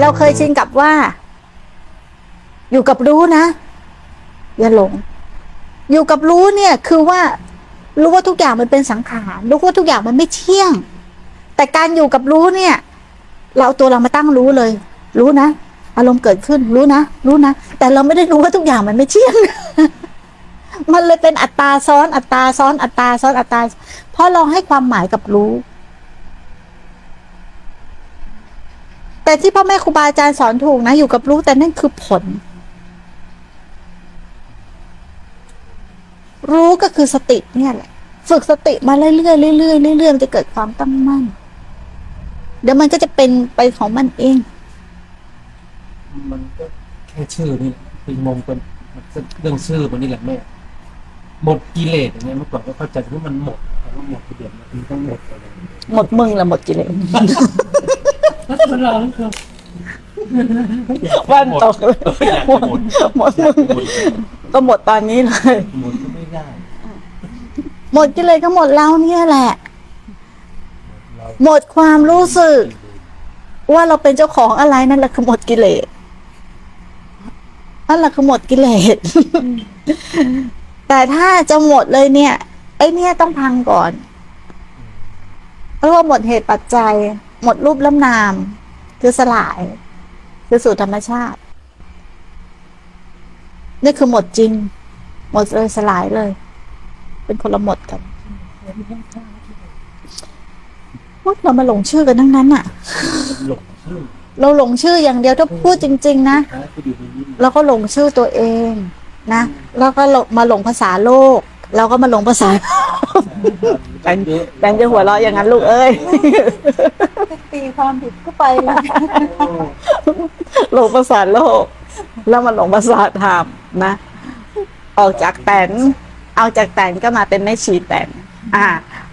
เราเคยชินกับว่า อยู่กับรู้นะ อย่าหลง อยู่กับรู้เนี่ยคือว่า รู้ว่าทุกอย่างมันเป็นสังขารรู้ว่าทุกอย่างมันไม่เที่ยง แต่การอยู่กับรู้เนี่ย เราเอาตัวเรามาตั้งรู้เลย รู้นะอารมณ์เกิดขึ้นรู้นะรู้นะแต่เราไม่ได้รู้ว่าทุกอย่างมันไม่เที่ยง มันเลยเป็นอัตราซ้อน อัตราซ้อน อัตราซ้อนอัตราเพราะเราให้ความหมายกับรู้ แต่ที่พ่อแม่ครูบาอาจารย์สอนถูกนะ อยู่กับรู้แต่นั่นคือผล รู้ก็คือสติเนี่ยแหละ ฝึกสติมาเรื่อยๆเรื่อยๆเรื่อยๆมันจะเกิดความตั้งมั่น เดี๋ยวมันก็จะเป็นไปของมันเอง มันก็แค่ชื่อนี่เป็นมงเป็นมันก็เรื่องชื่อมันนี่แหละแม่หมดกิเลสอย่างเงี้ยเมื่อก่อนก็เข้าใจว่ามันหมดแต่ว่าหมดทีเดียวมันต้องหมดอะไรอย่างเงี้ยหมดมึงละหมดกิเลส มันเราแล้วก็วันตกเลยอยากจะหมดหมดมึงก็หมดตอนนี้เลย หมดก็ไม่ได้ หมดกิเลสก็หมดเราเนี่ยแหละเราหมดความรู้สึก ว่าเราเป็นเจ้าของอะไรนั่นแหละคือหมดกิเลสนั่นแหละคือหมดกิเลสแต่ถ้าจะหมดเลยเนี่ย ไอ้เนี่ยต้องพังก่อนเพราะว่าหมดเหตุปัจจัย หมดรูปล้ำนาม คือสลาย คือสู่ธรรมชาติ นี่คือหมดจริง หมดเลยสลายเลย เป็นคนละหมดกันพูดเรามาหลงชื่อกันทั้งนั้นอะหลงชื่อเราหลงชื่ออย่างเดียวถ้าพูดจริง ๆ นะนะคืออยู่ในนี้เราก็หลงชื่อตัวเองนะแล้วก็หลงมาหลงภาษาโลก เราก็มาหลงภาษา แต่งแตนจะหัวเราะอย่างนั้นลูกเอ้ย ตีความผิดก็ไปละหลงภาษาโลก แล้วมาหลงภาษาธรรมนะ ออกจากแตนเอาจากแตนก็มาเป็นแม่ชีแตนอ่า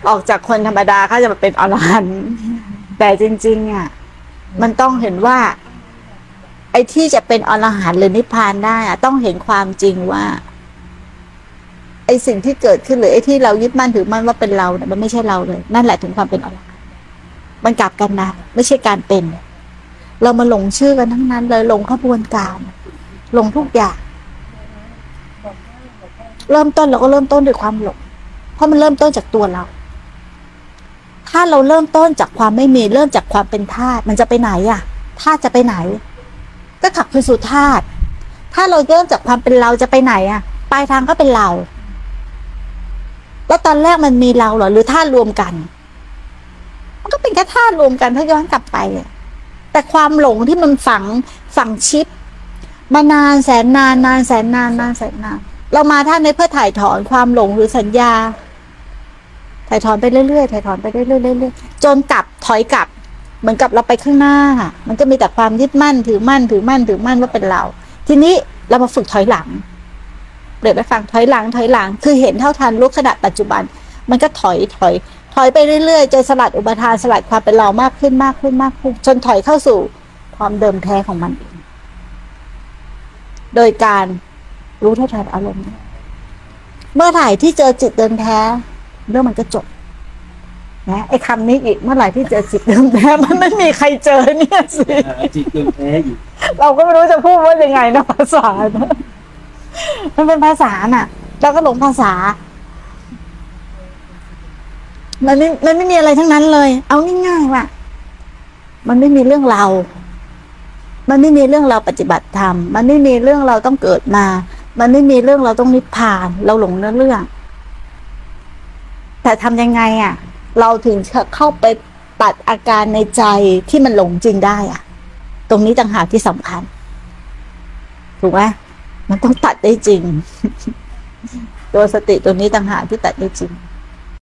ออกจากคนธรรมดาก็จะมาเป็นอรหันต์แต่จริง ๆ อะ มันต้องเห็นว่า ไอ้ที่จะเป็นอรหันต์หรือนิพพานได้อะต้องเห็นความจริงว่า ไอสิ่งที่เกิดขึ้นหรือไอที่เรายึดมั่นถือมั่นว่าเป็นเราเนี่ยมันไม่ใช่เราเลย นั่นแหละถึงความเป็นอรหันต์มันกลับกันนะไม่ใช่การเป็น เรามาหลงชื่อกันทั้งนั้นเลยหลงขบวนการหลงทุกอย่าง เริ่มต้นเราก็เริ่มต้นด้วยความหลงเพราะมันเริ่มต้นจากตัวเรา ถ้าเราเริ่มต้นจากความไม่มีเริ่มจากความเป็นธาตุมันจะไปไหนอะธาตุจะไปไหน ก็ขับคืนสู่ธาตุถ้าเราเริ่มจากความเป็นเราจะไปไหนอะปลายทางก็เป็นเรา แล้วตอนแรกมันมีเราเหรอ หรือธาตุรวมกัน มันก็เป็นแค่ธาตุรวมกันถ้าย้อนกลับไป แต่ความหลงที่มันฝังฝังชิป มานานแสนนานนานแสนนานนานแสนนาน เรามาท่านในเพื่อถ่ายถอนความหลงหรือสัญญา ถ่ายถอนไปเรื่อยๆถ่ายถอนไปเรื่อยๆเรื่อยๆจนกลับถอยกลับ เหมือนกับเราไปข้างหน้า มันก็มีแต่ความยึดมั่นถือมั่นถือมั่นถือมั่นว่าเป็นเรา ทีนี้เรามาฝึกถอยหลัง เปรียบไปฟังถอยหลังถอยหลัง คือเห็นเท่าทันรู้ขณะปัจจุบัน มันก็ถอยถอย ถอยไปเรื่อยๆจนสลัดอุปทานสลัดความเป็นเรามากขึ้นมากขึ้นมากขึ้น จนถอยเข้าสู่ความเดิมแท้ของมันเอง โดยการรู้เท่าทันอารมณ์ เมื่อไหร่ที่เจอจิตเดิมแท้เรื่องมันก็จบนะไอ้คำนี้อีกเมื่อไหร่ที่เจอจิตเดิมแท้มันไม่มีใครเจอเนี่ยสิอ่าจิตเกินแท้อยู่เราก็ไม่รู้จะพูดว่ายังไงนะภาษานะ มันเป็นภาษาน่ะ เราก็หลงภาษา มันไม่มันไม่มีอะไรทั้งนั้นเลย เอาง่ายๆว่ามันไม่มีเรื่องเรา มันไม่มีเรื่องเราปฏิบัติธรรม มันไม่มีเรื่องเราต้องเกิดมา มันไม่มีเรื่องเราต้องนิพพาน เราหลงเนื้อเรื่อง แต่ทำยังไงอะ เราถึงจะเข้าไปตัดอาการในใจที่มันหลงจริงได้อะ ตรงนี้ต่างหากที่สำคัญ ถูกไหม มันต้องตัดได้จริง ตัวสติตัวนี้ต่างหากที่ตัดได้จริง